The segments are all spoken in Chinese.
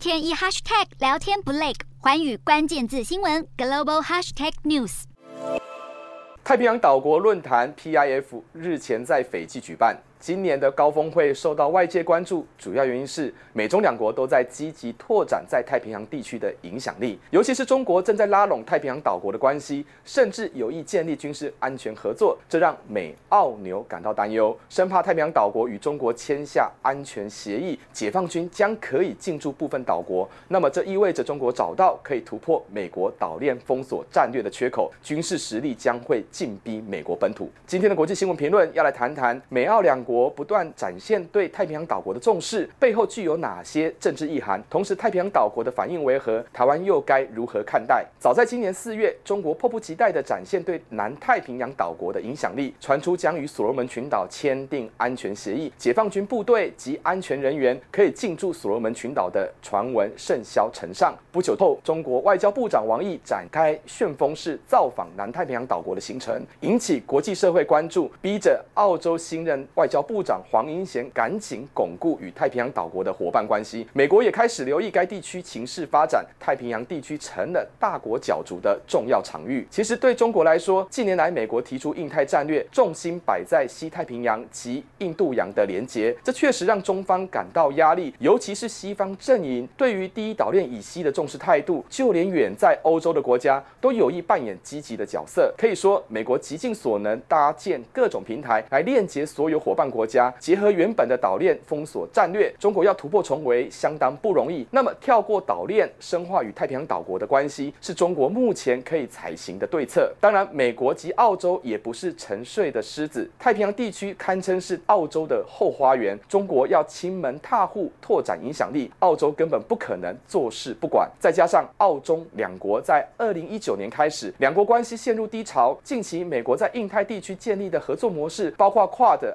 天一 hashtag 聊天不累，环宇关键字新闻 global hashtag news。太平洋岛国论坛 PIF 日前在斐济举办。今年的高峰会受到外界关注，主要原因是美中两国都在积极拓展在太平洋地区的影响力，尤其是中国正在拉拢太平洋岛国的关系，甚至有意建立军事安全合作，这让美、澳、纽感到担忧，生怕太平洋岛国与中国签下安全协议，解放军将可以进驻部分岛国，那么这意味着中国找到可以突破美国岛链封锁战略的缺口，军事实力将会进逼美国本土。今天的国际新闻评论要来谈谈美澳两国。不断展现对太平洋岛国的重视，背后具有哪些政治意涵？同时，太平洋岛国的反应为何？台湾又该如何看待？早在今年四月，中国迫不及待地展现对南太平洋岛国的影响力，传出将与所罗门群岛签订安全协议，解放军部队及安全人员可以进驻所罗门群岛的传闻甚嚣尘上。不久后，中国外交部长王毅展开旋风式造访南太平洋岛国的行程，引起国际社会关注，逼着澳洲新任外交部长黄英贤赶紧巩固与太平洋岛国的伙伴关系，美国也开始留意该地区情势发展，太平洋地区成了大国角逐的重要场域。其实对中国来说，近年来美国提出印太战略，重心摆在西太平洋及印度洋的连结，这确实让中方感到压力，尤其是西方阵营对于第一岛链以西的重视态度，就连远在欧洲的国家都有意扮演积极的角色。可以说，美国极尽所能搭建各种平台来链接所有伙伴。国家结合原本的岛链封锁战略，中国要突破重围相当不容易。那么跳过岛链，深化与太平洋岛国的关系，是中国目前可以采行的对策。当然，美国及澳洲也不是沉睡的狮子，太平洋地区堪称是澳洲的后花园。中国要亲门踏户拓展影响力，澳洲根本不可能坐视不管。再加上澳中两国在二零一九年开始，两国关系陷入低潮。近期美国在印太地区建立的合作模式，包括 QUAD、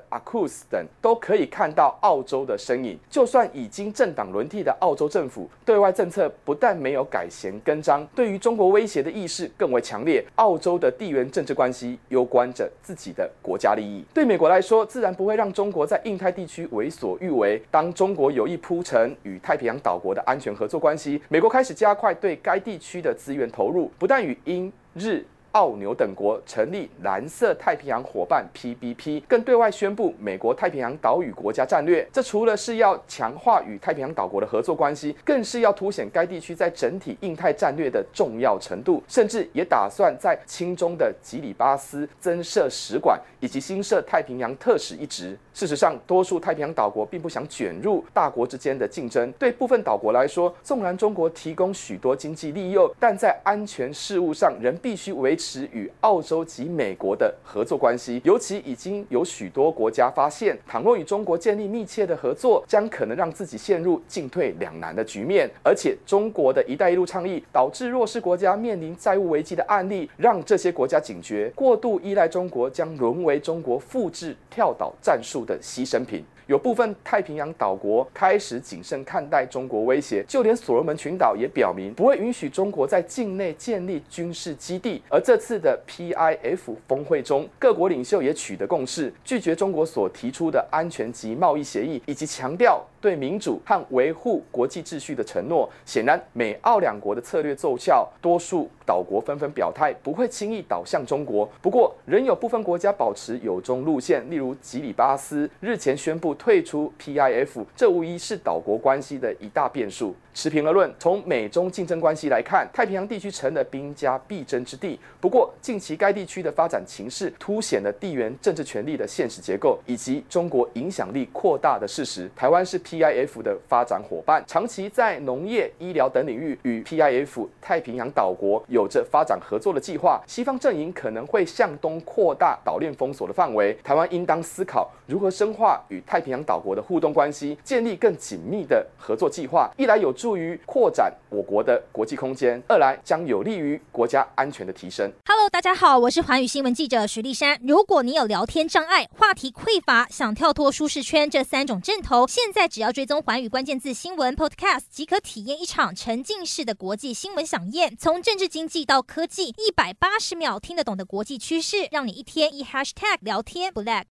等都可以看到澳洲的身影。就算已经政党轮替的澳洲政府，对外政策不但没有改弦更张，对于中国威胁的意识更为强烈。澳洲的地缘政治关系攸关着自己的国家利益。对美国来说，自然不会让中国在印太地区为所欲为。当中国有意铺陈与太平洋岛国的安全合作关系，美国开始加快对该地区的资源投入，不但与英日。澳纽等国成立蓝色太平洋伙伴 （PBP），更对外宣布美国太平洋岛屿国家战略。这除了是要强化与太平洋岛国的合作关系，更是要凸显该地区在整体印太战略的重要程度。甚至也打算在亲中的吉里巴斯增设使馆，以及新设太平洋特使一职。事实上，多数太平洋岛国并不想卷入大国之间的竞争。对部分岛国来说，纵然中国提供许多经济利诱，但在安全事务上仍必须维持。时与澳洲及美国的合作关系，尤其已经有许多国家发现，倘若与中国建立密切的合作，将可能让自己陷入进退两难的局面。而且，中国的一带一路倡议导致弱势国家面临债务危机的案例，让这些国家警觉，过度依赖中国将沦为中国复制跳岛战术的牺牲品。有部分太平洋岛国开始谨慎看待中国威胁，就连所罗门群岛也表明不会允许中国在境内建立军事基地。而这次的 PIF 峰会中，各国领袖也取得共识，拒绝中国所提出的安全及贸易协议，以及强调对民主和维护国际秩序的承诺。显然，美澳两国的策略奏效，多数岛国纷纷表态不会轻易倒向中国。不过，仍有部分国家保持友中路线，例如吉里巴斯日前宣布。退出 PIF，这无疑是岛国关系的一大变数。持平而论，从美中竞争关系来看，太平洋地区成了兵家必争之地。不过，近期该地区的发展情势凸显了地缘政治权力的现实结构，以及中国影响力扩大的事实。台湾是 PIF 的发展伙伴，长期在农业、医疗等领域与 PIF 太平洋岛国有着发展合作的计划。西方阵营可能会向东扩大岛链封锁的范围，台湾应当思考如何深化与太平洋岛国的互动关系，建立更紧密的合作计划。一来有助于扩展我国的国际空间，二来将有利于国家安全的提升。Hello，大家好，我是环宇新闻记者徐丽珊。如果你有聊天障碍、话题匮乏，想跳脱舒适圈这三种阵头，现在只要追踪环宇关键字新闻 Podcast，即可体验一场沉浸式的国际新闻饗宴。从政治经济到科技，一百八十秒听得懂的国际趋势，让你一天一 Hashtag 聊天不累。